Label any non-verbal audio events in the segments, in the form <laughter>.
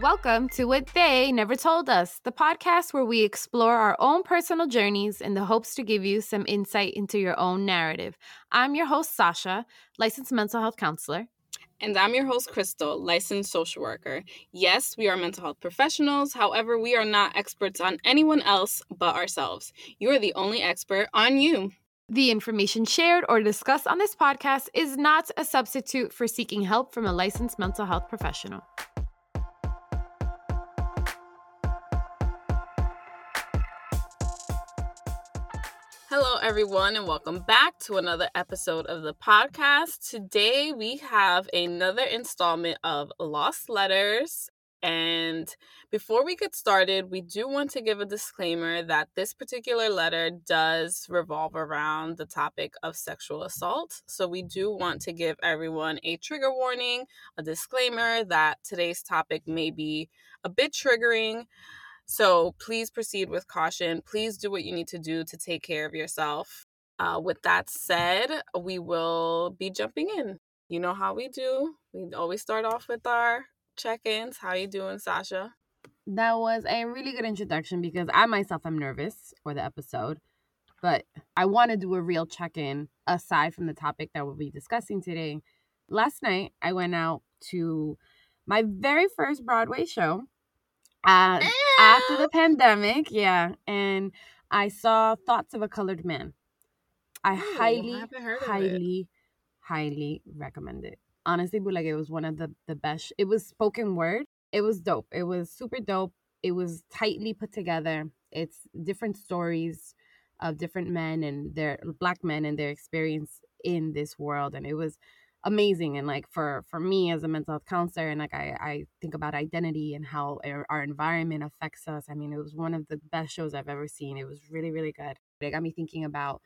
Welcome to What They Never Told Us, the podcast where we explore our own personal journeys in the hopes to give you some insight into your own narrative. I'm your host, Sasha, licensed mental health counselor. And I'm your host, Crystal, licensed social worker. Yes, we are mental health professionals. However, we are not experts on anyone else but ourselves. You are the only expert on you. The information shared or discussed on this podcast is not a substitute for seeking help from a licensed mental health professional. Everyone, and welcome back to another episode of the podcast. Today, we have another installment of Lost Letters. And before we get started, we do want to give a disclaimer that this particular letter does revolve around the topic of sexual assault. So, we do want to give everyone a trigger warning, a disclaimer that today's topic may be a bit triggering. So please proceed with caution. Please do what you need to do to take care of yourself. Uh, with that said, we will be jumping in. You know how we do. We always start off with our check-ins. How are you doing, Sasha? That was a really good introduction because I myself am nervous for the episode, but I want to do a real check-in aside from the topic that we'll be discussing today. Last night, I went out to my very first Broadway show after the pandemic, yeah, and I saw Thoughts of a Colored Man. I Ooh, highly, I highly, highly recommend it. Honestly, but like it was one of the the best. It was spoken word. It was dope. It was super dope. It was tightly put together. It's different stories of different men and their black men and their experience in this world, and it was amazing and like for for me as a mental health counselor and like i i think about identity and how our, environment affects us i mean it was one of the best shows i've ever seen it was really really good. It got me thinking about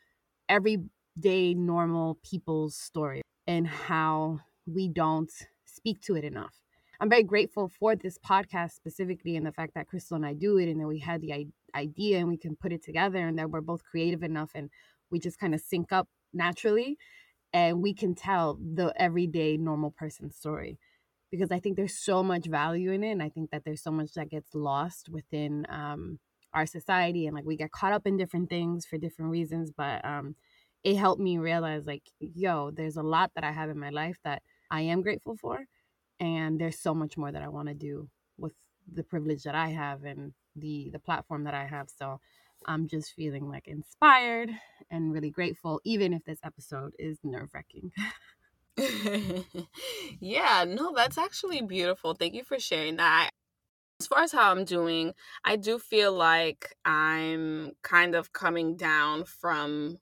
everyday normal people's story and how we don't speak to it enough. I'm very grateful for this podcast specifically and the fact that crystal and i do it and that we had the idea and we can put it together and that we're both creative enough and we just kind of sync up naturally and we can tell the everyday normal person story because I think there's so much value in it. And I think that there's so much that gets lost within um, our society. And like we get caught up in different things for different reasons. But um, it helped me realize, like, yo, there's a lot that I have in my life that I am grateful for. And there's so much more that I want to do with the privilege that I have and the the platform that I have. So I'm just feeling like inspired and really grateful, even if this episode is nerve wracking. <laughs> yeah, no, that's actually beautiful. Thank you for sharing that. As far as how I'm doing, I do feel like I'm kind of coming down from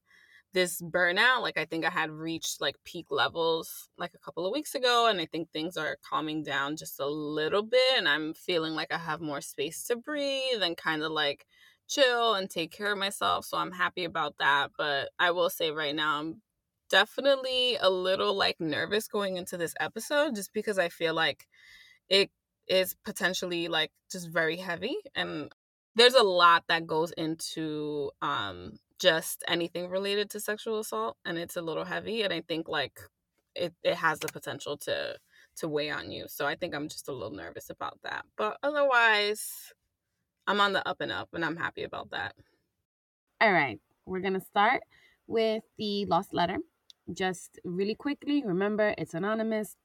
this burnout. Like, I think I had reached like peak levels like a couple of weeks ago, and I think things are calming down just a little bit. And I'm feeling like I have more space to breathe and kind of like chill and take care of myself. So I'm happy about that. But I will say right now, I'm definitely a little like nervous going into this episode just because I feel like it is potentially like just very heavy and there's a lot that goes into um just anything related to sexual assault and it's a little heavy and I think like it, it has the potential to to weigh on you. So I think I'm just a little nervous about that. But otherwise, I'm on the up and up, and I'm happy about that. All right, we're gonna start with the lost letter. Just really quickly, remember it's anonymous.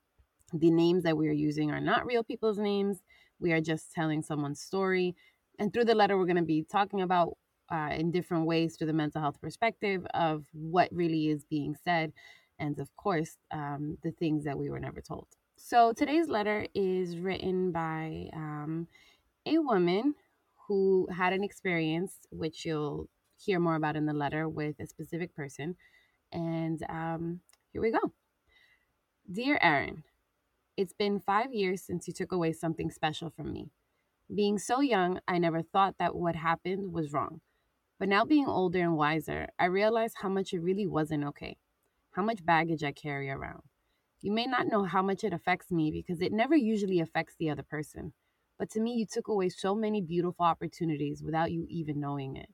The names that we are using are not real people's names. We are just telling someone's story. And through the letter, we're going to be talking about uh, in different ways through the mental health perspective of what really is being said. And of course, um, the things that we were never told. So today's letter is written by um, a woman who had an experience, which you'll hear more about in the letter, with a specific person. And um, here we go. Dear Aaron, it's been five years since you took away something special from me. Being so young, I never thought that what happened was wrong. But now, being older and wiser, I realize how much it really wasn't okay, how much baggage I carry around. You may not know how much it affects me because it never usually affects the other person. But to me, you took away so many beautiful opportunities without you even knowing it.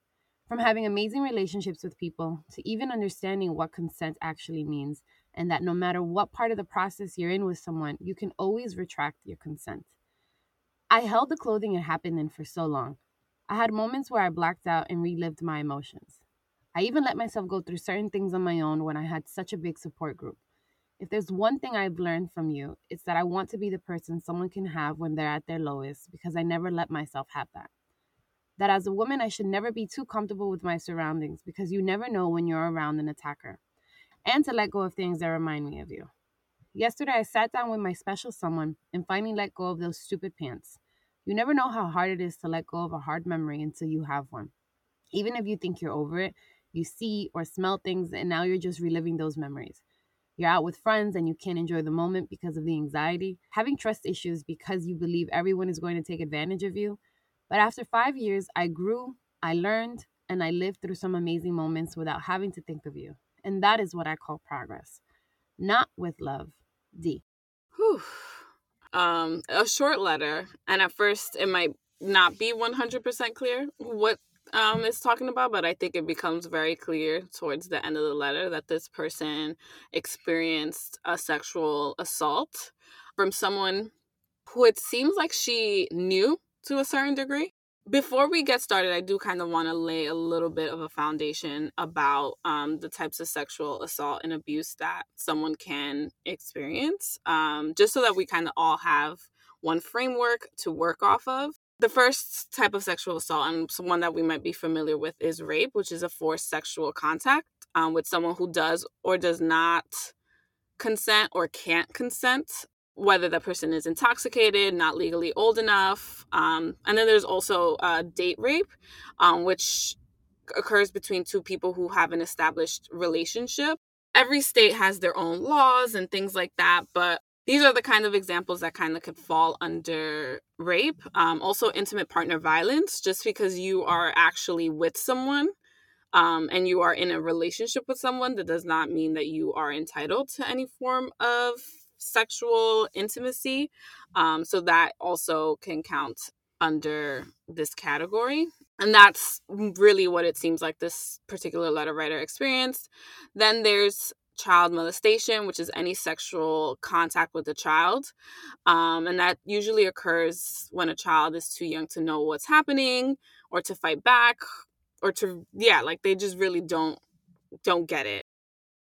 From having amazing relationships with people to even understanding what consent actually means, and that no matter what part of the process you're in with someone, you can always retract your consent. I held the clothing it happened in for so long. I had moments where I blacked out and relived my emotions. I even let myself go through certain things on my own when I had such a big support group. If there's one thing I've learned from you, it's that I want to be the person someone can have when they're at their lowest because I never let myself have that. That as a woman, I should never be too comfortable with my surroundings because you never know when you're around an attacker. And to let go of things that remind me of you. Yesterday, I sat down with my special someone and finally let go of those stupid pants. You never know how hard it is to let go of a hard memory until you have one. Even if you think you're over it, you see or smell things and now you're just reliving those memories. You're out with friends and you can't enjoy the moment because of the anxiety, having trust issues because you believe everyone is going to take advantage of you. But after five years, I grew, I learned, and I lived through some amazing moments without having to think of you. And that is what I call progress. Not with love. D. Whew. Um, a short letter, and at first it might not be 100% clear what um, is talking about, but I think it becomes very clear towards the end of the letter that this person experienced a sexual assault from someone who it seems like she knew to a certain degree. Before we get started, I do kind of want to lay a little bit of a foundation about um, the types of sexual assault and abuse that someone can experience, um, just so that we kind of all have one framework to work off of. The first type of sexual assault, and one that we might be familiar with, is rape, which is a forced sexual contact um, with someone who does or does not consent or can't consent, whether the person is intoxicated, not legally old enough. Um, and then there's also uh, date rape, um, which occurs between two people who have an established relationship. Every state has their own laws and things like that, but these are the kind of examples that kind of could fall under rape. Um, also, intimate partner violence, just because you are actually with someone um, and you are in a relationship with someone, that does not mean that you are entitled to any form of sexual intimacy. Um, so, that also can count under this category. And that's really what it seems like this particular letter writer experienced. Then there's child molestation, which is any sexual contact with a child. Um, and that usually occurs when a child is too young to know what's happening or to fight back or to, yeah, like they just really don't don't get it.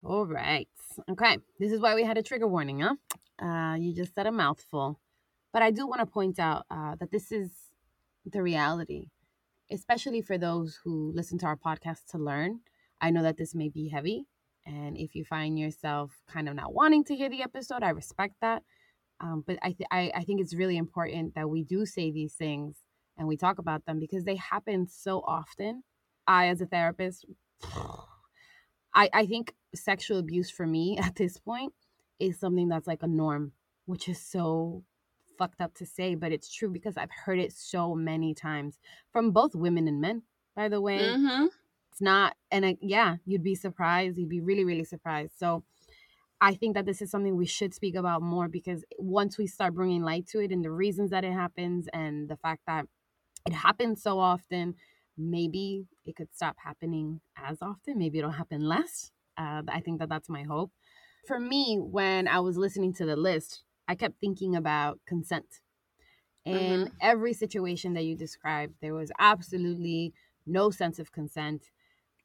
All right. Okay. This is why we had a trigger warning, huh? Uh, you just said a mouthful. But I do want to point out uh, that this is the reality, especially for those who listen to our podcast to learn. I know that this may be heavy, and if you find yourself kind of not wanting to hear the episode, I respect that. Um, but I, th- I, I think it's really important that we do say these things and we talk about them because they happen so often. I, as a therapist, <sighs> I, I think sexual abuse for me <laughs> at this point is something that's like a norm, which is so fucked up to say, but it's true because I've heard it so many times from both women and men, by the way. Mm-hmm it's not and uh, yeah you'd be surprised you'd be really really surprised. So i think that this is something we should speak about more because once we start bringing light to it and the reasons that it happens and the fact that it happens so often maybe it could stop happening as often maybe it'll happen less uh, i think that that's my hope. For me when i was listening to the list i kept thinking about consent. In mm-hmm. every situation that you described there was absolutely no sense of consent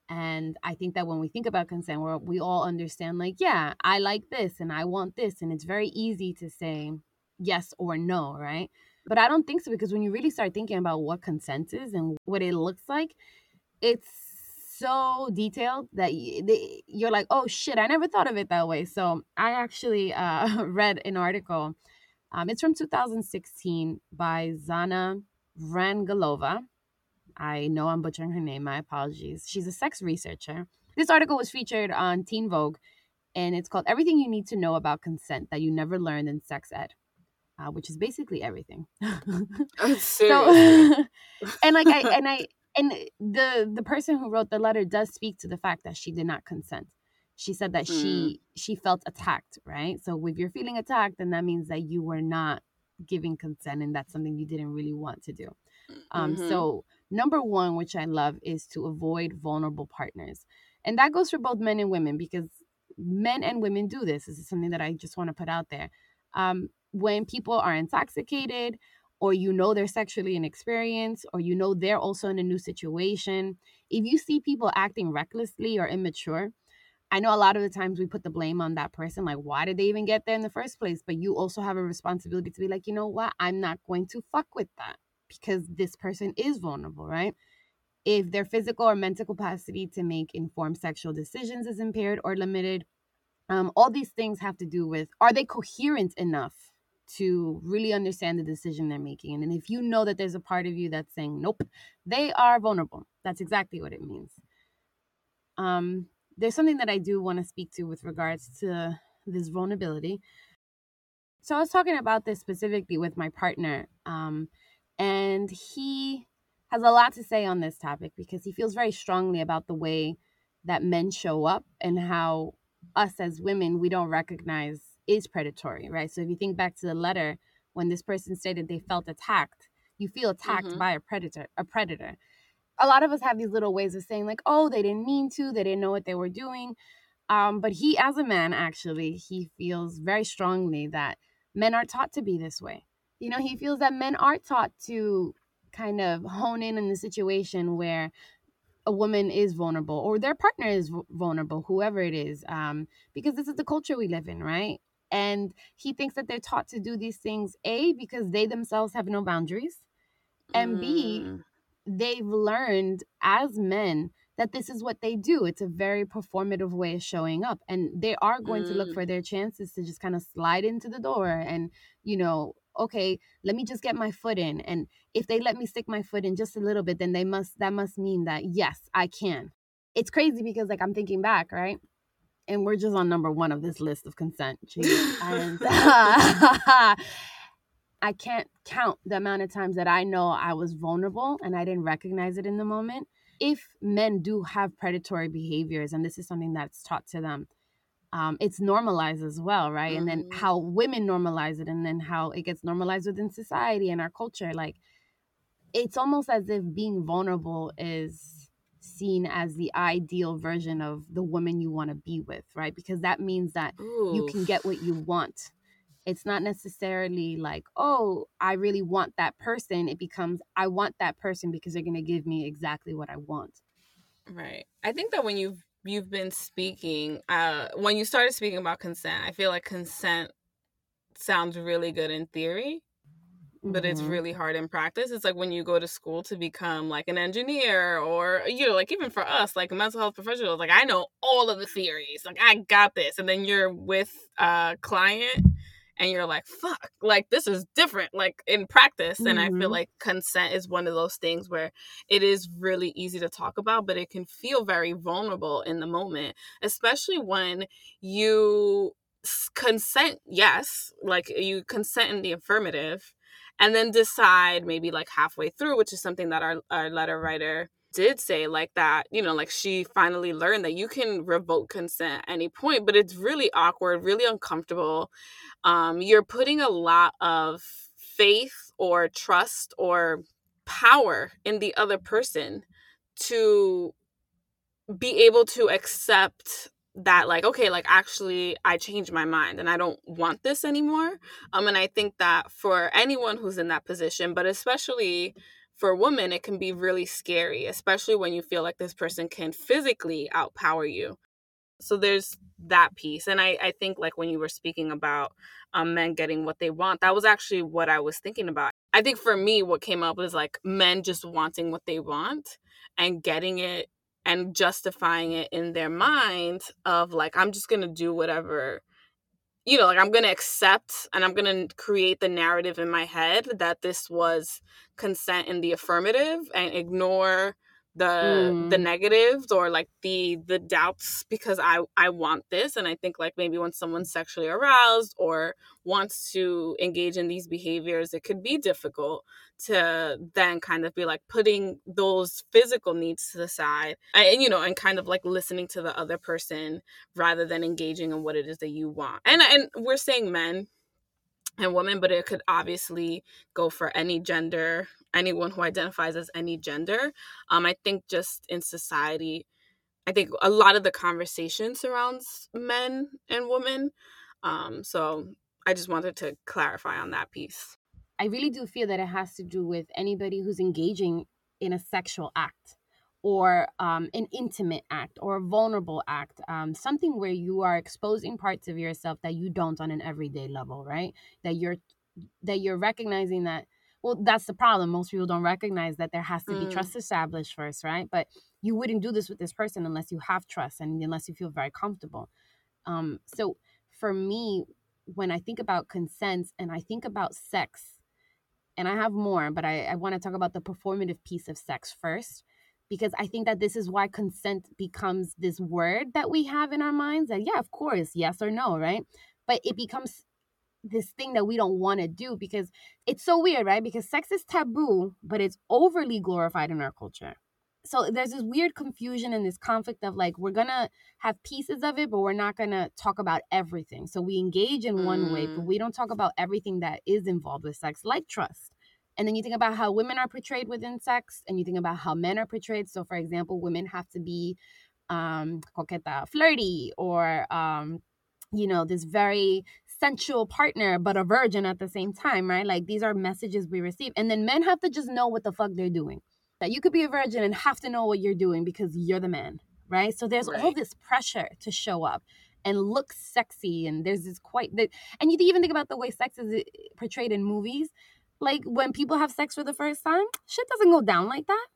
and I think that when we think about consent, we we all understand, like, yeah, I like this and I want this. And it's very easy to say yes or no, right? But I don't think so because when you really start thinking about what consent is and what it looks like, it's so detailed that you're like, oh shit, I never thought of it that way. So I actually uh, <laughs> read an article. Um, it's from 2016 by Zana Vrangalova. I know I'm butchering her name. My apologies. She's a sex researcher. This article was featured on Teen Vogue, and it's called Everything You Need to Know About Consent That You Never Learned in Sex Ed. Uh, which is basically everything. <laughs> Oh, so, <laughs> and like I and I and the the person who wrote the letter does speak to the fact that she did not consent. She said that mm. she she felt attacked, right? So if you're feeling attacked, then that means that you were not giving consent, and that's something you didn't really want to do. Um, mm-hmm. So Number one, which I love, is to avoid vulnerable partners. And that goes for both men and women because men and women do this. This is something that I just want to put out there. Um, when people are intoxicated or you know they're sexually inexperienced, or you know they're also in a new situation, if you see people acting recklessly or immature, I know a lot of the times we put the blame on that person, like, why did they even get there in the first place? But you also have a responsibility to be like, you know what? I'm not going to fuck with that because this person is vulnerable, right? If their physical or mental capacity to make informed sexual decisions is impaired or limited, um, all these things have to do with are they coherent enough to really understand the decision they're making? And if you know that there's a part of you that's saying, nope, they are vulnerable, that's exactly what it means. Um, there's something that I do want to speak to with regards to this vulnerability. So I was talking about this specifically with my partner, um, and he has a lot to say on this topic because he feels very strongly about the way that men show up and how us as women we don't recognize is predatory, right? So if you think back to the letter when this person stated they felt attacked, you feel attacked mm-hmm. by a predator, a predator. A lot of us have these little ways of saying like, "Oh, they didn't mean to, they didn't know what they were doing." Um, but he, as a man, actually, he feels very strongly that men are taught to be this way. You know, he feels that men are taught to kind of hone in in the situation where a woman is vulnerable or their partner is vulnerable, whoever it is, um, because this is the culture we live in, right? And he thinks that they're taught to do these things, A, because they themselves have no boundaries, and B, mm. they've learned as men that this is what they do. It's a very performative way of showing up. And they are going mm. to look mm. for their chances to just kind of slide into the door and, you know, okay, let me just get my foot in. And if they let me stick my foot in just a little bit, then they must, that must mean that yes, I can. It's crazy because like I'm thinking back, right? And we're just on number one of this list of consent. and uh, <laughs> <laughs> I can't count the amount of times that I know I was vulnerable and I didn't recognize it in the moment. If men do have predatory behaviors, and this is something that's taught to them, um, it's normalized as well, right? Mm-hmm. And then mm-hmm. how women normalize it, and then how it gets normalized within society and our culture. Like, it's almost as if being vulnerable is seen as the ideal version of the woman you want to be with, right? Because that means that Oof. you can get what you want. It's not necessarily like, oh, I really want that person. It becomes, I want that person because they're going to give me exactly what I want. Right. I think that when you've you've been speaking uh when you started speaking about consent i feel like consent sounds really good in theory but it's mm-hmm. really hard in practice. It's like when you go to school to become like an engineer or you know, like even for us, like mental health professionals, like I know all of the theories. Like I got this. And then you're with a client and you're like fuck like this is different like in practice and mm-hmm. i feel mm-hmm. like consent is one of those things where it is really easy to talk about but it can feel very vulnerable in the moment especially when you consent yes like you consent in the affirmative and then decide maybe like halfway through which is something that our, our letter writer did say like that, you know, like she finally learned that you can revoke consent any point, but it's really awkward, really uncomfortable. Um, you're putting a lot of faith or trust or power in the other person to be able to accept that like okay like actually i changed my mind and i don't want this anymore um and i think that for anyone who's in that position but especially for a woman, it can be really scary, especially when you feel like this person can physically outpower you. So there's that piece. And I, I think like when you were speaking about um, men getting what they want, that was actually what I was thinking about. I think for me, what came up was like men just wanting what they want and getting it and justifying it in their mind of like, I'm just going to do whatever you know, like I'm going to accept and I'm going to create the narrative in my head that this was consent in the affirmative and ignore the mm. the negatives or like the the doubts because i i want this and i think like maybe when someone's sexually aroused or wants to engage in these behaviors it could be difficult to then kind of be like putting those physical needs to the side and you know and kind of like listening to the other person rather than engaging in what it is that you want and and we're saying men and women, but it could obviously go for any gender, anyone who identifies as any gender. Um, I think just in society, I think a lot of the conversation surrounds men and women. Um, so I just wanted to clarify on that piece. I really do feel that it has to do with anybody who's engaging in a sexual act or um, an intimate act or a vulnerable act, um, something where you are exposing parts of yourself that you don't on an everyday level, right? That you're that you're recognizing that. Well, that's the problem. Most people don't recognize that there has to be Mm. trust established first, right? But you wouldn't do this with this person unless you have trust and unless you feel very comfortable. Um, so for me, when I think about consent and I think about sex, and I have more, but I, I want to talk about the performative piece of sex first, because I think that this is why consent becomes this word that we have in our minds that, yeah, of course, yes or no, right? But it becomes this thing that we don't want to do because it's so weird, right? Because sex is taboo, but it's overly glorified in our culture. So there's this weird confusion and this conflict of like, we're gonna have pieces of it, but we're not gonna talk about everything. So we engage in one way, but Mm. we don't talk about everything that is involved with sex, like trust. And then you think about how women are portrayed within sex, and you think about how men are portrayed. So, for example, women have to be um, coqueta, flirty, or um, you know, this very sensual partner, but a virgin at the same time, right? Like these are messages we receive. And then men have to just know what the fuck they're doing. That you could be a virgin and have to know what you're doing because you're the man, right? So there's all this pressure to show up and look sexy. And there's this quite and you even think about the way sex is eh, portrayed in movies. Like when people have sex for the first time, shit doesn't go down like that.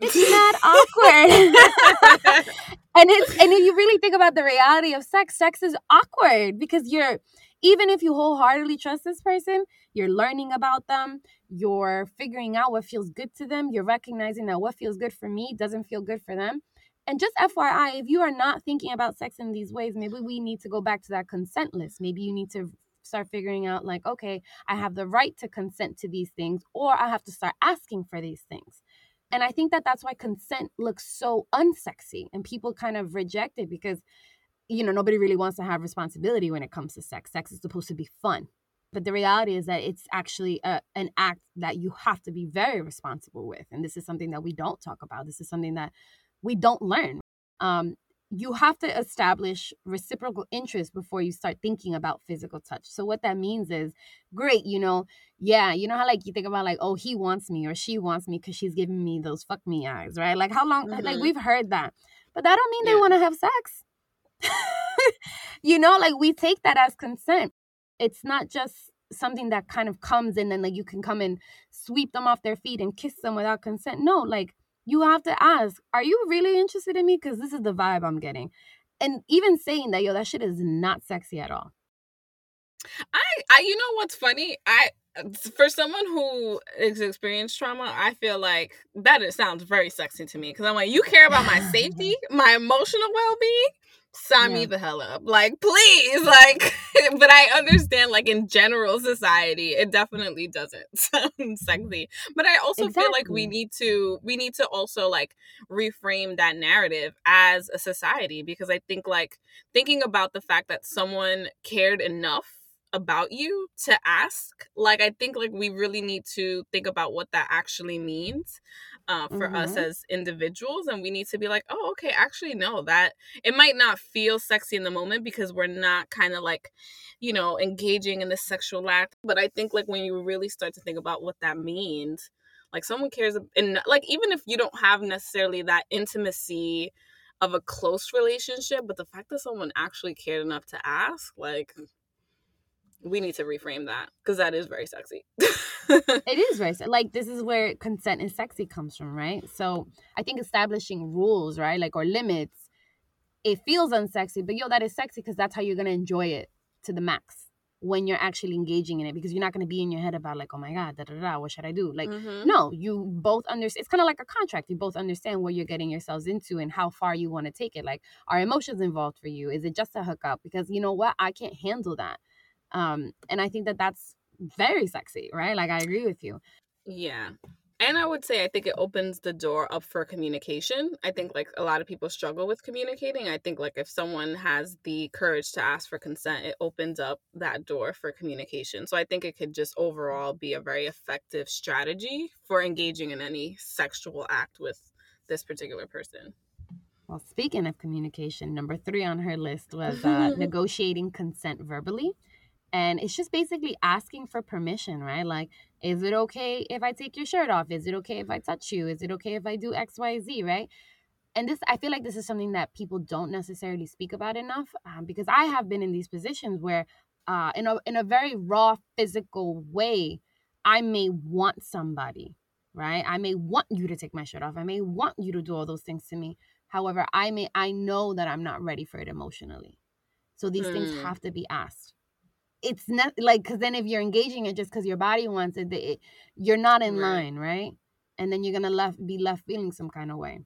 It's mad <laughs> awkward. <laughs> and it's and if you really think about the reality of sex, sex is awkward because you're even if you wholeheartedly trust this person, you're learning about them, you're figuring out what feels good to them, you're recognizing that what feels good for me doesn't feel good for them. And just FYI, if you are not thinking about sex in these ways, maybe we need to go back to that consent list. Maybe you need to start figuring out like, okay, I have the right to consent to these things, or I have to start asking for these things. And I think that that's why consent looks so unsexy and people kind of reject it because, you know, nobody really wants to have responsibility when it comes to sex. Sex is supposed to be fun. But the reality is that it's actually a, an act that you have to be very responsible with. And this is something that we don't talk about. This is something that we don't learn. Um, you have to establish reciprocal interest before you start thinking about physical touch. So what that means is, great, you know, yeah, you know how like you think about like, oh, he wants me or she wants me because she's giving me those fuck me eyes, right? Like how long? Like Mhm. we've heard that, but that don't mean they want to have sex. <laughs> you know, like we take that as consent. It's not just something that kind of comes and then like you can come and sweep them off their feet and kiss them without consent. No, like you have to ask, are you really interested in me? Because this is the vibe I'm getting. And even saying that, yo, that shit is not sexy at all. I, I, you know what's funny? I, for someone who has experienced trauma, I feel like that it sounds very sexy to me because I'm like, you care about my safety, <laughs> my emotional well being. Sign me the hell up, like please, like. <laughs> but I understand, like in general society, it definitely doesn't <laughs> sound sexy. But I also feel like we need to, we need to also like reframe that narrative as a society because I think like thinking about the fact that someone cared enough about you to ask like i think like we really need to think about what that actually means uh, for us Mhm. as individuals and we need to be like oh okay actually no that it might not feel sexy in the moment because we're not kind of like you know engaging in the sexual act but i think like when you really start to think about what that means like someone cares and like even if you don't have necessarily that intimacy of a close relationship but the fact that someone actually cared enough to ask like we need to reframe that because that is very sexy <laughs> It is very like this is where consent and sexy comes from, right? So I think establishing rules, right, like or limits, it feels unsexy, but yo, that is sexy because that's how you're gonna enjoy it to the max when you're actually engaging in it because you're not gonna be in your head about like, oh my god, da da da, what should I do? Like, Mhm. no, you both understand. It's kind of like a contract. You both understand what you're getting yourselves into and how far you want to take it. Like, are emotions involved for you? Is it just a hookup? Because you know what, I can't handle that. Um, and I think that that's very sexy, right? Like, I agree with you. Yeah. And I would say I think it opens the door up for communication. I think like a lot of people struggle with communicating. I think like if someone has the courage to ask for consent, it opens up that door for communication. So I think it could just overall be a very effective strategy for engaging in any sexual act with this particular person. Well, speaking of communication, number three on her list was uh, <laughs> negotiating consent verbally. And it's just basically asking for permission, right? Like, is it okay if I take your shirt off? Is it okay if I touch you? Is it okay if I do XYZ, right? And this, I feel like this is something that people don't necessarily speak about enough um, because I have been in these positions where, uh, in a in a very raw physical way, I may want somebody, right? I may want you to take my shirt off. I may want you to do all those things to me. However, I may I know that I'm not ready for it emotionally. So these mm. things have to be asked. It's not like because then if you're engaging it just because your body wants it, it, you're not in right. line, right? And then you're gonna left be left feeling some kind of way.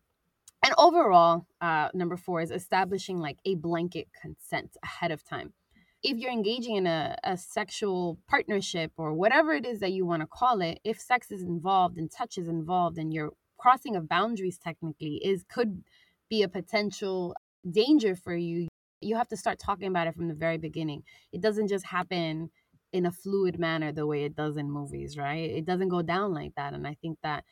And overall, uh, number four is establishing like a blanket consent ahead of time. If you're engaging in a, a sexual partnership or whatever it is that you want to call it, if sex is involved and touch is involved and your crossing of boundaries technically is could be a potential danger for you you have to start talking about it from the very beginning. It doesn't just happen in a fluid manner the way it does in movies, right? It doesn't go down like that. And I think that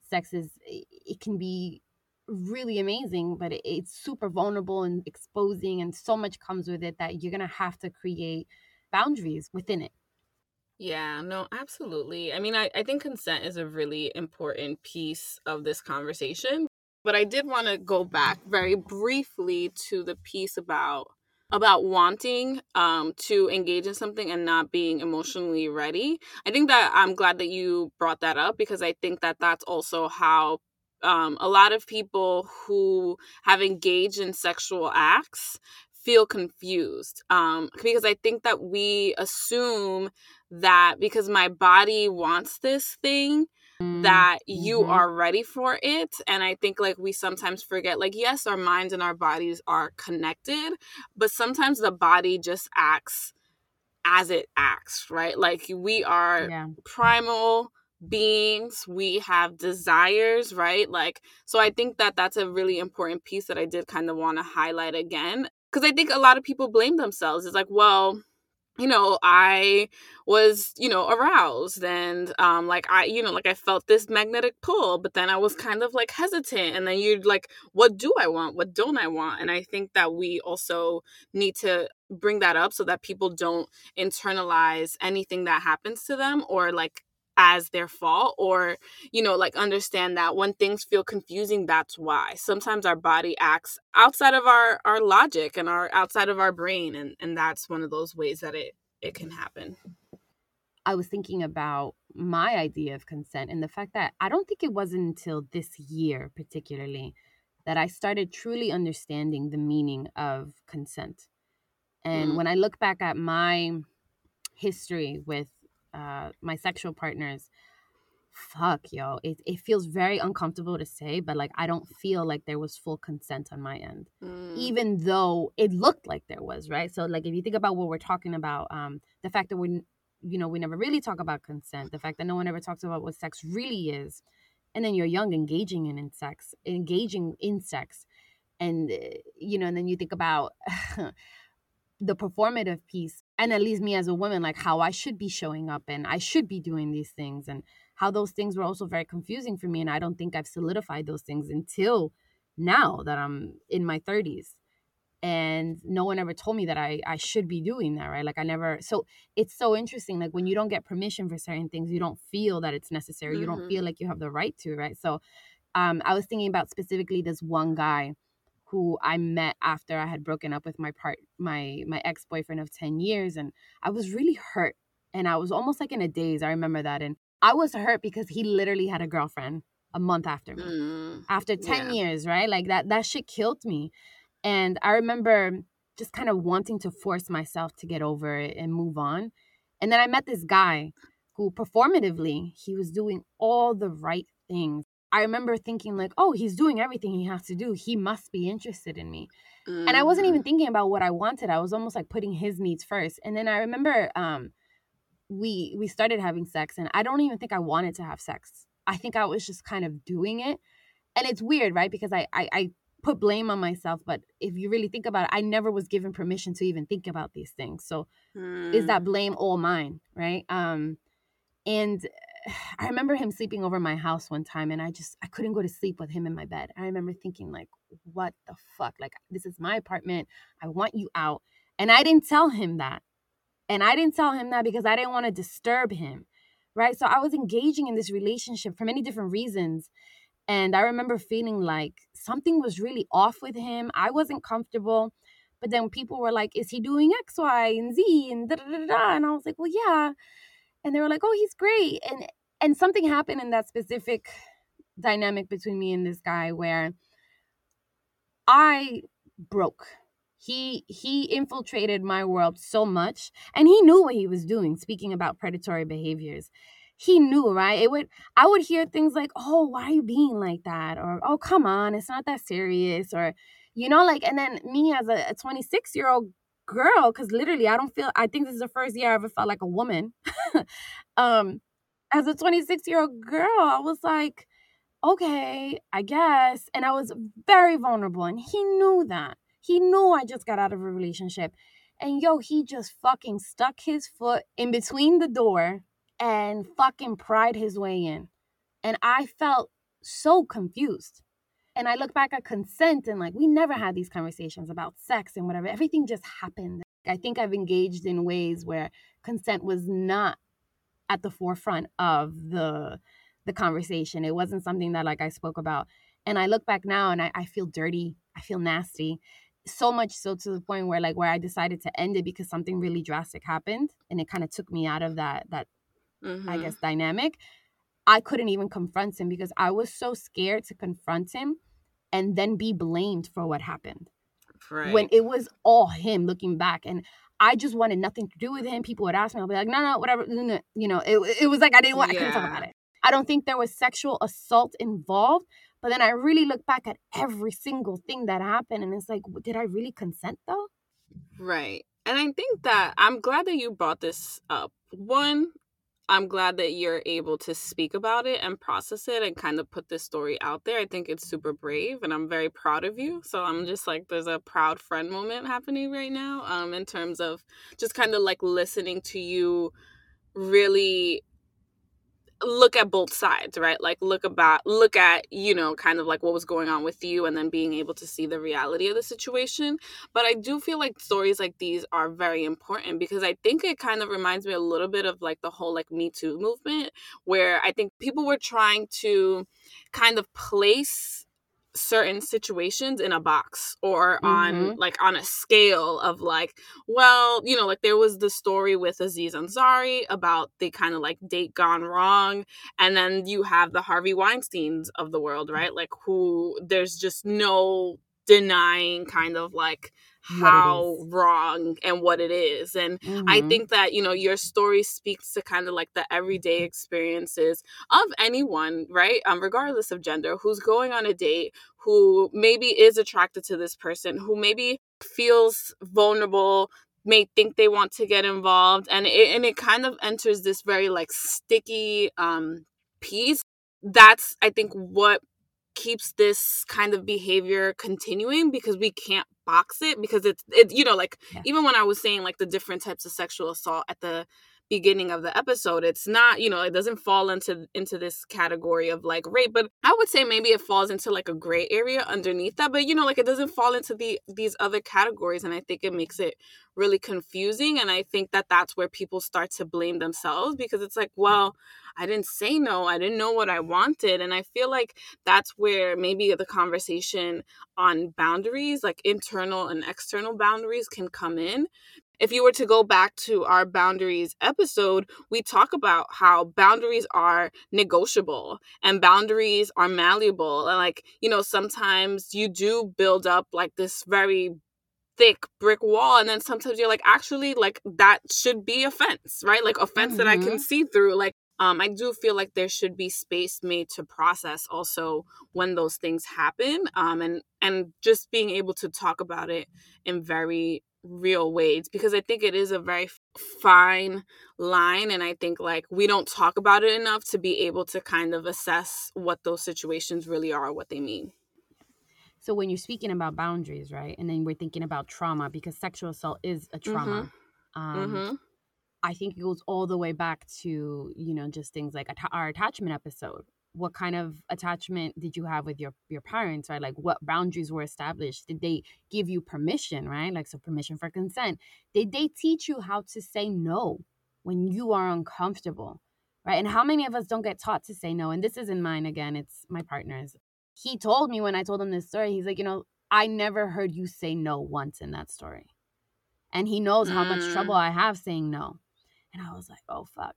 sex is, it can be really amazing, but it's super vulnerable and exposing, and so much comes with it that you're going to have to create boundaries within it. Yeah, no, absolutely. I mean, I, I think consent is a really important piece of this conversation but I did want to go back very briefly to the piece about about wanting um, to engage in something and not being emotionally ready. I think that I'm glad that you brought that up because I think that that's also how um, a lot of people who have engaged in sexual acts feel confused um, because I think that we assume that because my body wants this thing That you mm-hmm. are ready for it and i think like we sometimes forget like yes our minds and our bodies are connected but sometimes the body just acts as it acts right like we are yeah. primal beings we have desires right like so i think that that's a really important piece that i did kind of want to highlight again because i think a lot of people blame themselves it's like well you know i was you know aroused and um like i you know like i felt this magnetic pull but then i was kind of like hesitant and then you'd like what do i want? What don't i want? And i think that we also need to bring that up so that people don't internalize anything that happens to them or like as their fault or you know like understand that when things feel confusing that's why. Sometimes our body acts outside of our our logic and our outside of our brain and and that's one of those ways that it it can happen. I was thinking about my idea of consent and the fact that i don't think it wasn't until this year particularly that i started truly understanding the meaning of consent. And mm. when i look back at my history with uh, my sexual partners fuck yo it, it feels very uncomfortable to say but like i don't feel like there was full consent on my end mm. even though it looked like there was right so like if you think about what we're talking about um the fact that we you know we never really talk about consent the fact that no one ever talks about what sex really is and then you're young engaging in, in sex engaging in sex and eh, you know and then you think about <laughs> the performative piece and at least me as a woman like how i should be showing up and i should be doing these things and how those things were also very confusing for me and i don't think i've solidified those things until now that i'm in my 30s and no one ever told me that i i should be doing that right like i never so it's so interesting like when you don't get permission for certain things you don't feel that it's necessary mm-hmm. you don't mm-hmm. feel like you have the right to right so um i was thinking about specifically this one guy who I met after I had broken up with my part my my ex-boyfriend of 10 years and I was really hurt and I was almost like in a daze. I remember that and I was hurt because he literally had a girlfriend a month after me. Mm, after 10 yeah. years, right? Like that that shit killed me. And I remember just kind of wanting to force myself to get over it and move on. And then I met this guy who performatively, he was doing all the right things I remember thinking like, oh, he's doing everything he has to do. He must be interested in me. Mm-hmm. And I wasn't even mm-hmm. thinking about what I wanted. I was almost like putting his needs first. And then I remember um we we started having sex and I don't even think I wanted to have sex. I think I was just kind of doing it. And it's weird, right? Because I I, I put blame on myself, but if you really think about it, I never was given permission to even think about these things. So mm. is that blame all mine, right? Um and <sighs> I remember him sleeping over my house one time and I just I couldn't go to sleep with him in my bed. I remember thinking like what the fuck? Like this is my apartment. I want you out. And I didn't tell him that. And I didn't tell him that because I didn't want to disturb him. Right. So I was engaging in this relationship for many different reasons. And I remember feeling like something was really off with him. I wasn't comfortable. But then people were like, is he doing X, Y, and Z? And da da da da. And I was like, well, yeah. And they were like, oh, he's great. And and something happened in that specific dynamic between me and this guy where I broke. He he infiltrated my world so much and he knew what he was doing speaking about predatory behaviors. He knew, right? It would I would hear things like, "Oh, why are you being like that?" or "Oh, come on, it's not that serious." Or you know like and then me as a 26 year old girl cuz literally I don't feel I think this is the first year I ever felt like a woman. <laughs> um as a 26 year old girl, I was like, okay, I guess. And I was very vulnerable. And he knew that. He knew I just got out of a relationship. And yo, he just fucking stuck his foot in between the door and fucking pried his way in. And I felt so confused. And I look back at consent and like, we never had these conversations about sex and whatever. Everything just happened. I think I've engaged in ways where consent was not at the forefront of the the conversation. It wasn't something that like I spoke about. And I look back now and I, I feel dirty. I feel nasty. So much so to the point where like where I decided to end it because something really drastic happened and it kind of took me out of that that mm-hmm. I guess dynamic. I couldn't even confront him because I was so scared to confront him and then be blamed for what happened. Right. When it was all him looking back. And I just wanted nothing to do with him. People would ask me, I'll be like, no, no, whatever. You know, it, it was like I didn't want, yeah. I couldn't talk about it. I don't think there was sexual assault involved. But then I really look back at every single thing that happened and it's like, did I really consent though? Right. And I think that I'm glad that you brought this up. One, I'm glad that you're able to speak about it and process it and kind of put this story out there. I think it's super brave and I'm very proud of you. So I'm just like there's a proud friend moment happening right now um in terms of just kind of like listening to you really look at both sides right? Like look about look at you know kind of like what was going on with you and then being able to see the reality of the situation. But i do feel like stories like these are very important because i think it kind of reminds me a little bit of like the whole like me too movement where i think people were trying to kind of place certain situations in a box or mm-hmm. on like on a scale of like well you know like there was the story with aziz ansari about the kind of like date gone wrong and then you have the harvey weinsteins of the world right like who there's just no denying kind of like how wrong and what it is. And mm-hmm. I think that, you know, your story speaks to kind of like the everyday experiences of anyone, right? Um, regardless of gender, who's going on a date, who maybe is attracted to this person, who maybe feels vulnerable, may think they want to get involved. And it, and it kind of enters this very like sticky um, piece. That's, I think, what keeps this kind of behavior continuing because we can't box it because it's it you know like yeah. even when i was saying like the different types of sexual assault at the beginning of the episode it's not you know it doesn't fall into into this category of like rape but i would say maybe it falls into like a gray area underneath that but you know like it doesn't fall into the these other categories and i think it makes it really confusing and i think that that's where people start to blame themselves because it's like well i didn't say no i didn't know what i wanted and i feel like that's where maybe the conversation on boundaries like internal and external boundaries can come in if you were to go back to our boundaries episode, we talk about how boundaries are negotiable and boundaries are malleable. And, like, you know, sometimes you do build up like this very thick brick wall and then sometimes you're like actually like that should be a fence right like a fence mm-hmm. that i can mm-hmm. see through like um, I do feel like there should be space made to process also when those things happen, um, and and just being able to talk about it in very real ways because I think it is a very fine line and I think like we don't talk about it enough to be able to kind of assess what those situations really are what they mean. So when you're speaking about boundaries, right? And then we're thinking about trauma because sexual assault is a trauma. Mm-hmm. Um, mm-hmm. I think it goes all the way back to, you know, just things like our attachment episode what kind of attachment did you have with your your parents right? Like what boundaries were established? Did they give you permission right? Like so permission for consent. Did they teach you how to say no when you are uncomfortable right? And how many of us don't get taught to say no? And this isn't mine again it's my partner's. He told me when i told him this story he's like you know i never heard you say no once in that story. And he knows how much trouble Mm. i have saying no. And i was like oh fuck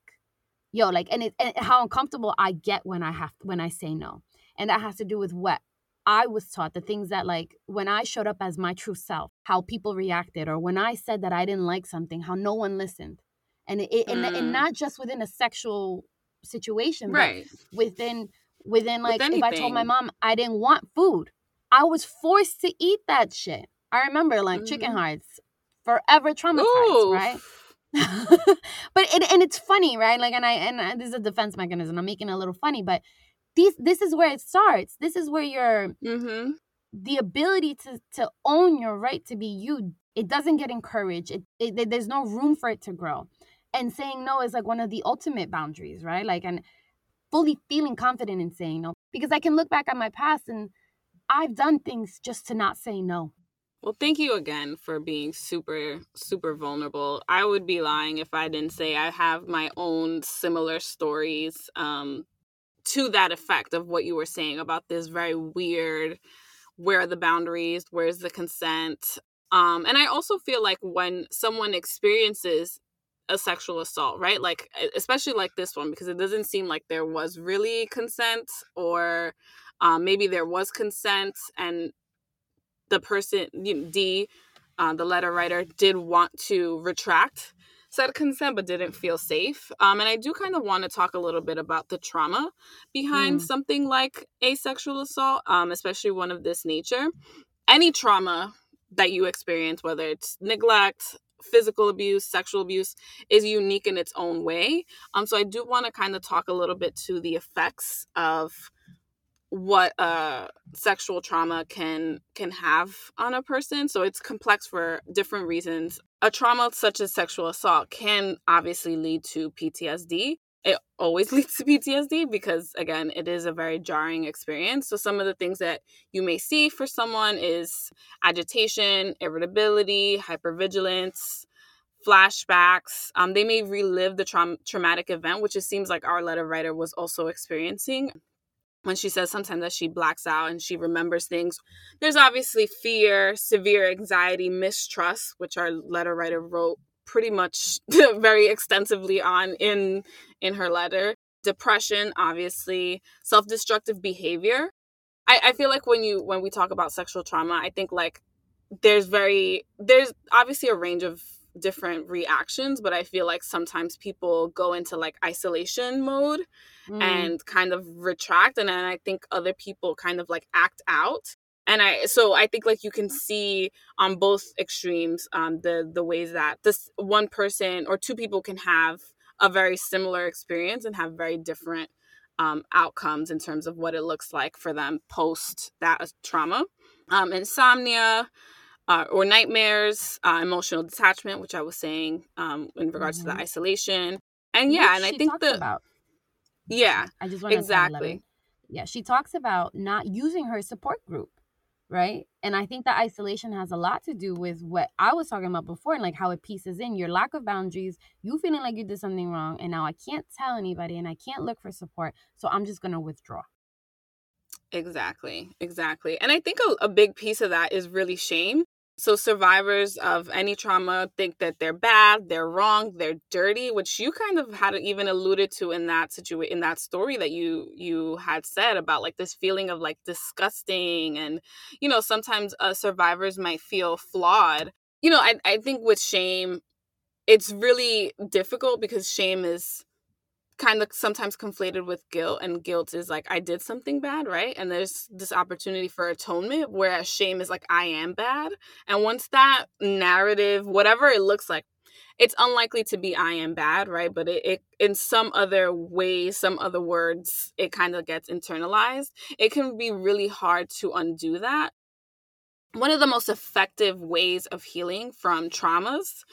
yo like and it and how uncomfortable i get when i have when i say no and that has to do with what i was taught the things that like when i showed up as my true self how people reacted or when i said that i didn't like something how no one listened and it, it and, Mm. and not just within a sexual situation Right. but within within With like if i told my mom i didn't want food i was forced to eat that shit i remember like chicken Mhm. hearts forever traumatized right <laughs> but it, and it's funny, right? Like, and I and I- this is a defense mechanism. I'm making it a little funny, but these this is where it starts. This is where your Mm-hmm. the ability to to own your right to be you. It doesn't get encouraged. It, it there's no room for it to grow. And saying no is like one of the ultimate boundaries, right? Like, and fully feeling confident in saying no because I can look back at my past and I've done things just to not say no. Well, thank you again for being super, super vulnerable. I would be lying if I didn't say I have my own similar stories um, to that effect of what you were saying about this very weird where are the boundaries, where's the consent. Um, and I also feel like when someone experiences a sexual assault, right? Like, especially like this one, because it doesn't seem like there was really consent, or um, maybe there was consent and the person D, uh, the letter writer, did want to retract said consent, but didn't feel safe. Um, and I do kind of want to talk a little bit about the trauma behind Mm. something like asexual assault, um, especially one of this nature. Any trauma that you experience, whether it's neglect, physical abuse, sexual abuse, is unique in its own way. Um, so I do want to kind of talk a little bit to the effects of what uh sexual trauma can can have on a person so it's complex for different reasons. A trauma such as sexual assault can obviously lead to PTSD it always <laughs> leads to PTSD because again it is a very jarring experience so some of the things that you may see for someone is agitation irritability hypervigilance flashbacks um, they may relive the traum- traumatic event which it seems like our letter writer was also experiencing when she says sometimes that she blacks out and she remembers things. There's obviously fear, severe anxiety, mistrust, which our letter writer wrote pretty much <laughs> very extensively on in in her letter. Depression, obviously, self-destructive behavior. I, I feel like when you when we talk about sexual trauma, I think like there's very there's obviously a range of different reactions, but I feel like sometimes people go into like isolation mode Mm. and kind of retract and then i think other people kind of like act out and i so i think like you can see on both extremes um the the ways that this one person or two people can have a very similar experience and have very different um, outcomes in terms of what it looks like for them post that trauma um, insomnia uh, or nightmares uh, emotional detachment which i was saying um, in regards to Mhm. the isolation and yeah Which and i think the about. Yeah I just want to exactly Yeah, she talks about not using her support group, right? And I think that isolation has a lot to do with what I was talking about before and like how it pieces in your lack of boundaries, you feeling like you did something wrong, and now I can't tell anybody and I can't look for support, so I'm just gonna withdraw. Exactly, exactly. And I think a, a big piece of that is really shame. So survivors of any trauma think that they're bad, they're wrong, they're dirty, which you kind of had even alluded to in that situation in that story that you you had said about like this feeling of like disgusting and you know sometimes uh, survivors might feel flawed. You know, I I think with shame it's really difficult because shame is kind of sometimes conflated with guilt and guilt is like i did something bad right? And there's this opportunity for atonement whereas shame is like i am bad. And once that narrative whatever it looks like it's unlikely to be i am bad right? But it, it in some other way some other words it kind of gets internalized. It can be really hard to undo that. One of the most effective ways of healing from traumas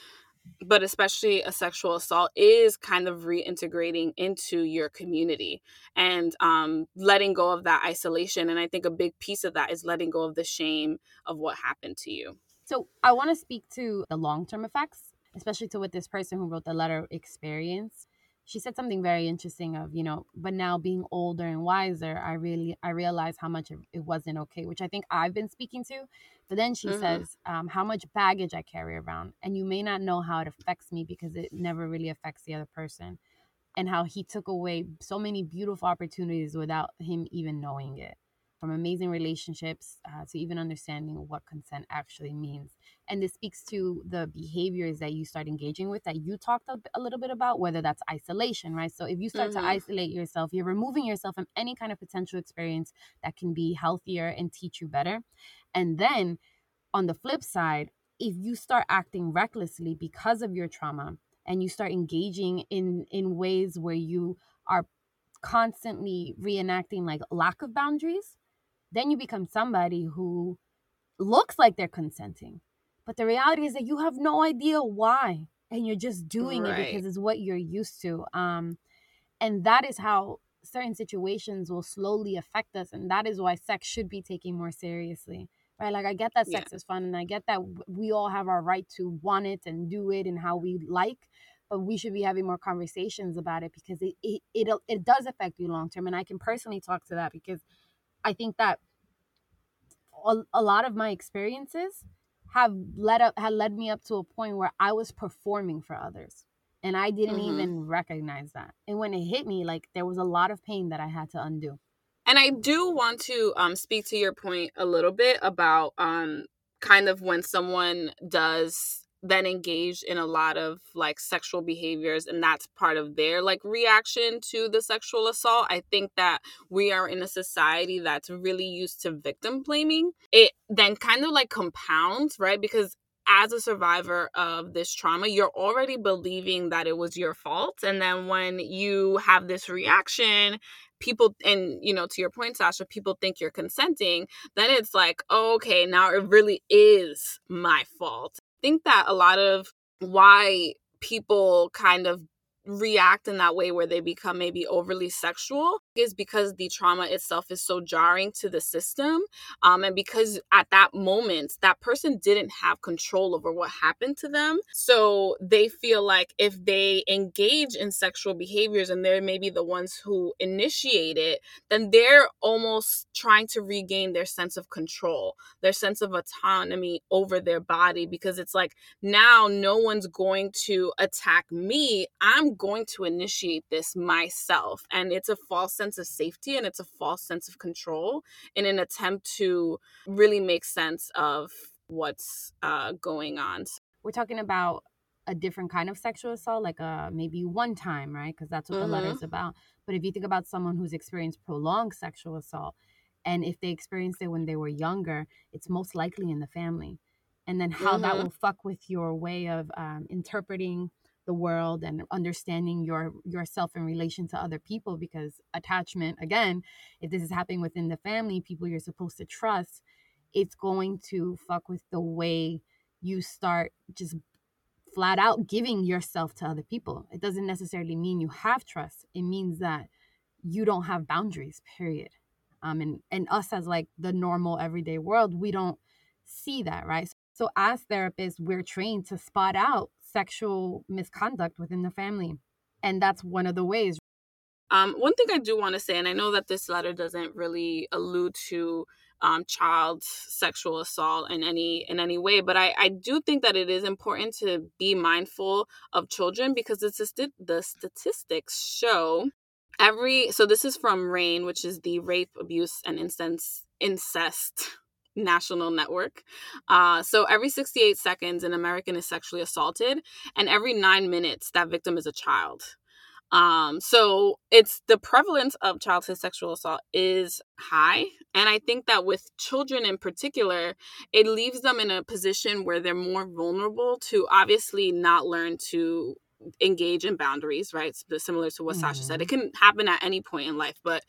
but especially a sexual assault is kind of reintegrating into your community and um, letting go of that isolation and i think a big piece of that is letting go of the shame of what happened to you. So i want to speak to the long-term effects especially to what this person who wrote the letter experienced she said something very interesting of you know but now being older and wiser i really i realized how much it wasn't okay which i think i've been speaking to but then she mm-hmm. says um, how much baggage i carry around and you may not know how it affects me because it never really affects the other person and how he took away so many beautiful opportunities without him even knowing it from amazing relationships uh, to even understanding what consent actually means. And this speaks to the behaviors that you start engaging with that you talked a, a little bit about, whether that's isolation, right? So if you start mm-hmm. to isolate yourself, you're removing yourself from any kind of potential experience that can be healthier and teach you better. And then on the flip side, if you start acting recklessly because of your trauma and you start engaging in in ways where you are constantly reenacting like lack of boundaries then you become somebody who looks like they're consenting. But the reality is that you have no idea why. And you're just doing right. it because it's what you're used to. Um, and that is how certain situations will slowly affect us. And that is why sex should be taken more seriously. Right? Like, I get that sex yeah. is fun and I get that we all have our right to want it and do it and how we like but we should be having more conversations about it because it it it, it does affect you long term and i can personally talk to that because I think that a, a lot of my experiences have led up had led me up to a point where I was performing for others and I didn't mm-hmm. even recognize that. And when it hit me, like there was a lot of pain that I had to undo. And I do want to um, speak to your point a little bit about um, kind of when someone does then engaged in a lot of like sexual behaviors and that's part of their like reaction to the sexual assault. I think that we are in a society that's really used to victim blaming. It then kind of like compounds right? Because as a survivor of this trauma, you're already believing that it was your fault. And then when you have this reaction, people, and you know, to your point, Sasha, people think you're consenting, then it's like, oh, okay, now it really is my fault think that a lot of why people kind of react in that way where they become maybe overly sexual is because the trauma itself is so jarring to the system um, and because at that moment that person didn't have control over what happened to them. So they feel like if they engage in sexual behaviors and they're maybe the ones who initiate it then they're almost trying to regain their sense of control their sense of autonomy over their body because it's like now no one's going to attack me. I'm going to initiate this myself. And it's a false sense of safety and it's a false sense of control in an attempt to really make sense of what's uh, going on. We're talking about a different kind of sexual assault, like uh, maybe one time, right? Because that's what mm-hmm. the letter is about. But if you think about someone who's experienced prolonged sexual assault, and if they experienced it when they were younger, it's most likely in the family. And then how mm-hmm. that will fuck with your way of um, interpreting the world and understanding your yourself in relation to other people because attachment again if this is happening within the family people you're supposed to trust it's going to fuck with the way you start just flat out giving yourself to other people. It doesn't necessarily mean you have trust. It means that you don't have boundaries period. Um and and us as like the normal everyday world we don't see that right? So as therapists we're trained to spot out sexual misconduct within the family. And that's one of the ways. Um, one thing I do want to say, and I know that this letter doesn't really allude to um, child sexual assault in any in any way, but I, I do think that it is important to be mindful of children because it's just, the statistics show every so this is from RAINN, which is the Rape, Abuse, and Incest incest national network. Uh, so every 68 seconds, an American is sexually assaulted, and every nine minutes, that victim is a child. Um, so it's the prevalence of childhood sexual assault is high. And I think that with children in particular, it leaves them in a position where they're more vulnerable to obviously not learn to engage in boundaries, right? Similar to what mm-hmm. Sasha said. It mm-hmm. can happen at any point in life, but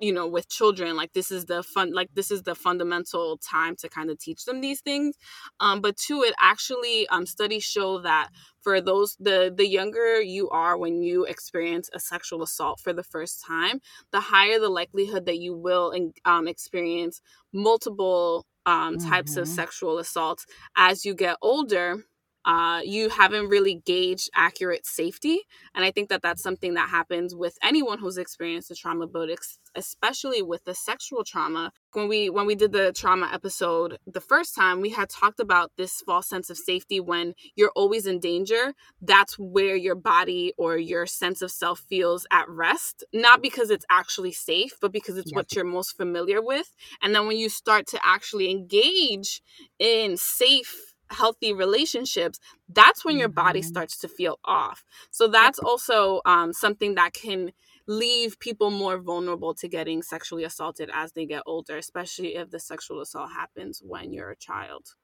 you know with children like this is the fun like this is the fundamental time to kind of teach them these things um, but two it actually um, studies show that for those the the younger you are when you experience a sexual assault for the first time the higher the likelihood that you will um, experience multiple um, types mm-hmm. of sexual assaults as you get older uh, you haven't really gauged accurate safety. And I think that that's something that happens with anyone who's experienced a trauma, but ex- especially with the sexual trauma. When we when we did the trauma episode the first time, we had talked about this false sense of safety when you're always in danger. That's where your body or your sense of self feels at rest, not because it's actually safe, but because it's what you're most familiar with. And then when you start to actually engage in safe healthy relationships, that's when your body mm-hmm. starts to feel off. So that's also um, something that can leave people more vulnerable to getting sexually assaulted as they get older, especially if the sexual assault happens when you're a child.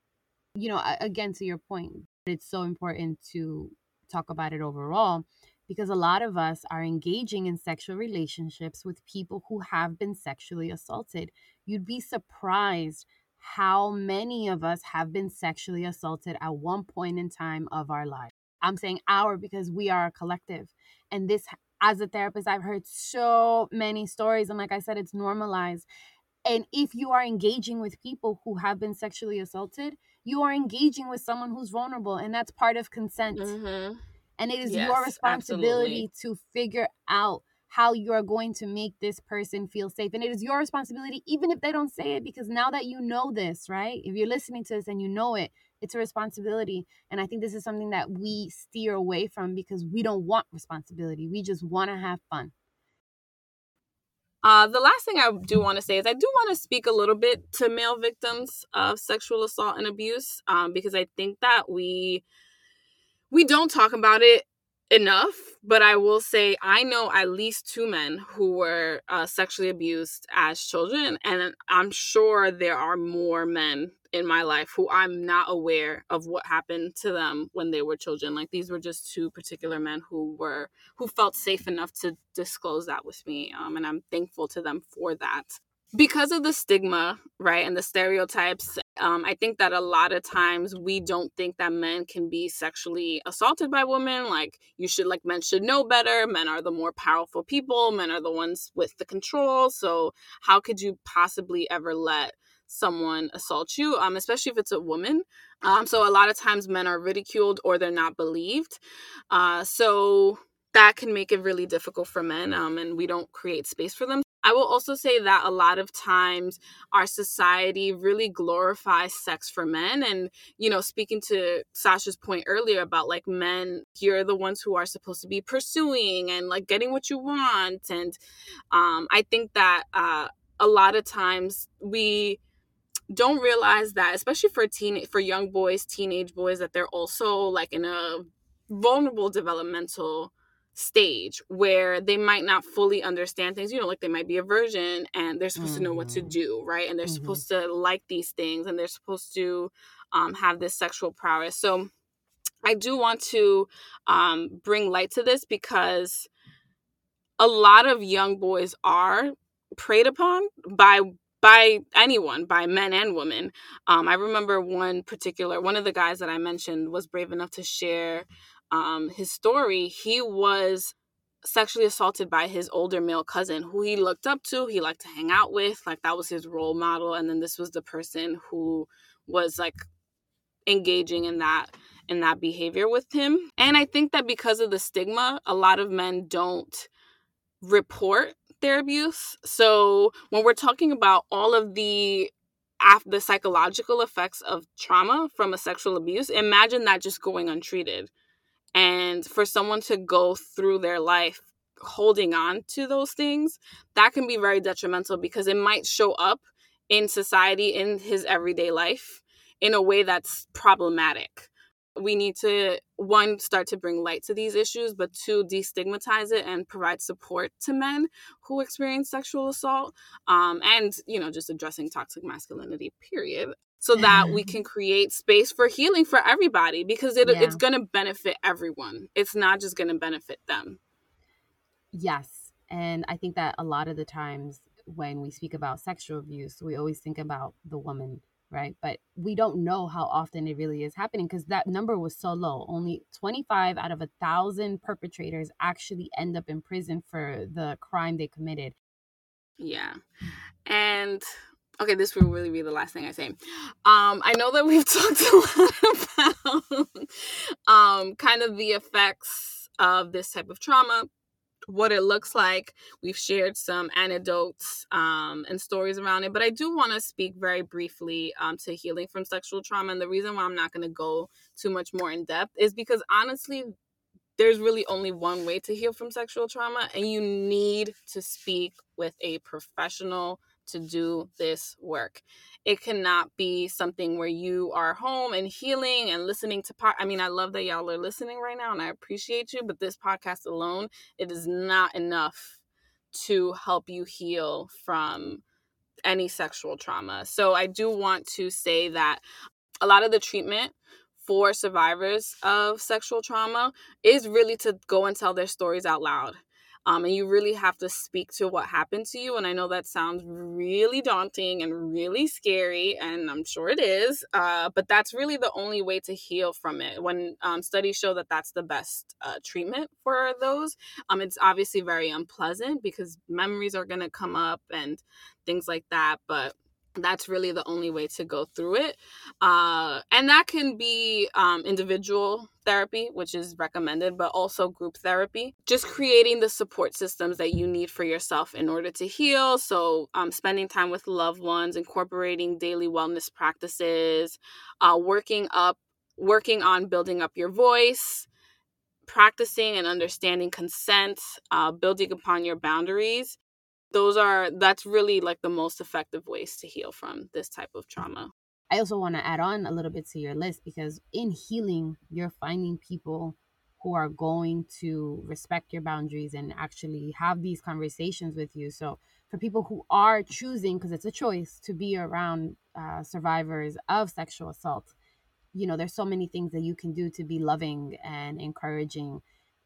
You know, again, to your point, it's so important to talk about it overall because a lot of us are engaging in sexual relationships with people who have been sexually assaulted. You'd be surprised how many of us have been sexually assaulted at one point in time of our life. I'm saying our because we are a collective. And this, as a therapist, I've heard so many stories. And like I said, it's normalized. And if you are engaging with people who have been sexually assaulted, you are engaging with someone who's vulnerable. And that's part of consent. Mm-hmm. And it is yes, your responsibility absolutely. to figure out how you are going to make this person feel safe. And it is your responsibility, even if they don't say it, because now that you know this, right? If you're listening to this and you know it, it's a responsibility. And I think this is something that we steer away from because we don't want responsibility. We just want to have fun. Uh, the last thing I do want to say is I do want to speak a little bit to male victims of sexual assault and abuse um, because I think that we we don't talk about it enough, but I will say I know at least two men who were uh, sexually abused as children, and I'm sure there are more men in my life who I'm not aware of what happened to them when they were children. Like these were just two particular men who were who felt safe enough to disclose that with me, um, and I'm thankful to them for that because of the stigma, right, and the stereotypes, um, I think that a lot of times we don't think that men can be sexually assaulted by women. Like, you should, like, men should know better. Men are the more powerful people, men are the ones with the control. So, how could you possibly ever let someone assault you, um, especially if it's a woman? Um, so, a lot of times men are ridiculed or they're not believed. Uh, so, that can make it really difficult for men um, and we don't create space for them I will also say that a lot of times our society really glorifies sex for men. And, you know, speaking to Sasha's point earlier about like men, you're the ones who are supposed to be pursuing and like getting what you want. And um, I think that uh, a lot of times we don't realize that especially for teen for young boys teenage boys that they're also like in a vulnerable developmental stage where they might not fully understand things you know like they might be a virgin and they're supposed mm-hmm. to know what to mm-hmm. do right and they're mm-hmm. supposed to like these things and they're supposed to um, have this sexual prowess so i do want to um, bring light to this because a lot of young boys are preyed upon by by anyone by men and women um, i remember one particular one of the guys that i mentioned was brave enough to share um, his story, he was sexually assaulted by his older male cousin who he looked up to, he liked to hang out with, like that was his role model. And then this was the person who was like engaging in that in that behavior with him. And I think that because of the stigma, a lot of men don't report their abuse. So when we're talking about all of the after the psychological effects of trauma from a sexual abuse, imagine that just going untreated. And for someone to go through their life holding on to those things, that can be very detrimental because it might show up in society in his everyday life in a way that's problematic. We need to one start to bring light to these issues, but two destigmatize it and provide support to men who experience sexual assault, um, and you know just addressing toxic masculinity. Period so that we mm-hmm. can create space for healing for everybody because it, yeah. it's going to benefit everyone. It's not just going to benefit them. Yes. And I think that a lot of the times when we speak about sexual abuse, we always think about the woman, right? But we don't know how often it really is happening because that number was so low. Only 25 out of a thousand perpetrators actually end up in prison for the crime they committed. Yeah. And okay, this will really be the last thing I say. Um, I know that we've <laughs> talked a lot about um, kind of the effects of this type of trauma what it looks like. We've shared some anecdotes um, and stories around it, but I do want to speak very briefly um, to healing from sexual trauma. And the reason why I'm not going to go too much more in depth is because honestly, there's really only one way to heal from sexual trauma, and you need to speak with a professional to do this work. It cannot be something where you are home and healing and listening to pod. I mean, I love that y'all are listening right now and I appreciate you, but this podcast alone, it is not enough to help you heal from any sexual trauma. So I do want to say that a lot of the treatment for survivors of sexual trauma is really to go and tell their stories out loud um, and you really have to speak to what happened to you. And I know that sounds really daunting and really scary, and I'm sure it is. Uh, but that's really the only way to heal from it. When um, studies show that that's the best uh, treatment for those, um, it's obviously very unpleasant because memories are going to come up and things like that. But that's really the only way to go through it uh, and that can be um, individual therapy which is recommended but also group therapy. Just creating the support systems that you need for yourself in order to heal. So um, spending time with loved ones incorporating daily wellness practices uh, working up working on building up your voice practicing and understanding consent uh, building upon your boundaries those are that's really like the most effective ways to heal from this type of trauma. I also want to add on a little bit to your list because in healing, you're finding people who are going to respect your boundaries and actually have these conversations with you. So, for people who are choosing, because it's a choice, to be around uh, survivors of sexual assault, you know, there's so many things that you can do to be loving and encouraging.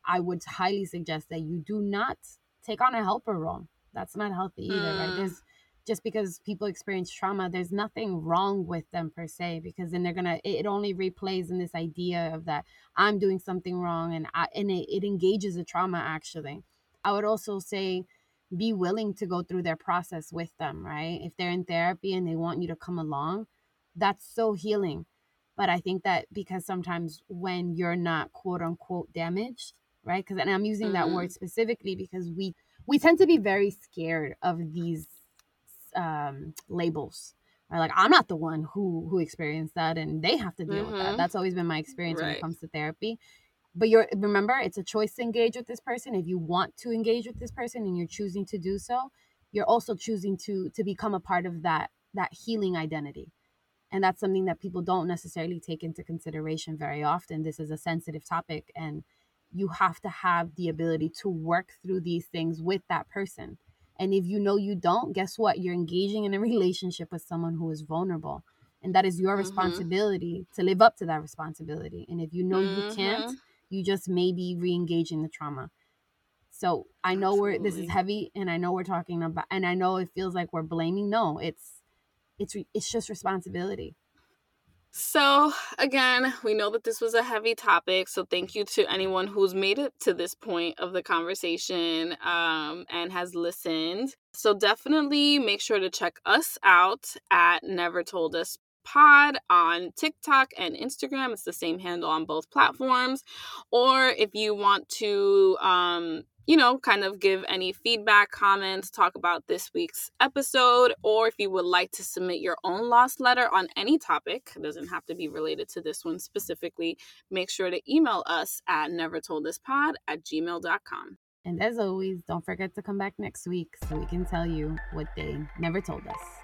I would highly suggest that you do not take on a helper role that's not healthy either mm. right there's just because people experience trauma there's nothing wrong with them per se because then they're gonna it only replays in this idea of that i'm doing something wrong and I, and it, it engages the trauma actually. I would also say be willing to go through their process with them right? If they're in therapy and they want you to come along that's so healing. But i think that because sometimes when you're not quote unquote damaged right? Because and i'm using mm-hmm. that word specifically because we we tend to be very scared of these um, labels. Right? Like I'm not the one who who experienced that, and they have to deal mm-hmm. with that. Mm-hmm. That's always been my experience right. when it comes to therapy. But you're remember, it's a choice to engage with this person. If you want to engage with this person and you're choosing to do so, you're also choosing to to become a part of that that healing identity. And that's something that people don't necessarily take into consideration very often. This is a sensitive topic and you have to have the ability to work through these things with that person. And if you know you don't, guess what? You're engaging in a <laughs> relationship with someone who is vulnerable. And that is your mm-hmm. responsibility to live up to that responsibility. And if you know mm-hmm. you can't, you just may be re engaging the trauma. So I know Absolutely. we're this is heavy and I know we're talking about and I know it feels like we're blaming. No, it's it's it's just responsibility. So, again, we know that this was a heavy topic. So, thank you to anyone who's made it to this point of the conversation um, and has listened. So, definitely make sure to check us out at Never Told Us Pod on TikTok and Instagram. It's the same handle on both platforms. Or if you want to um, you know, kind of give any feedback, comments, talk about this week's episode, or if you would like to submit your own lost letter on any topic, it doesn't have to be related to this one specifically, make sure to email us at nevertolduspod at gmail.com. And as always, don't forget to come back next week so we can tell you what they never told us.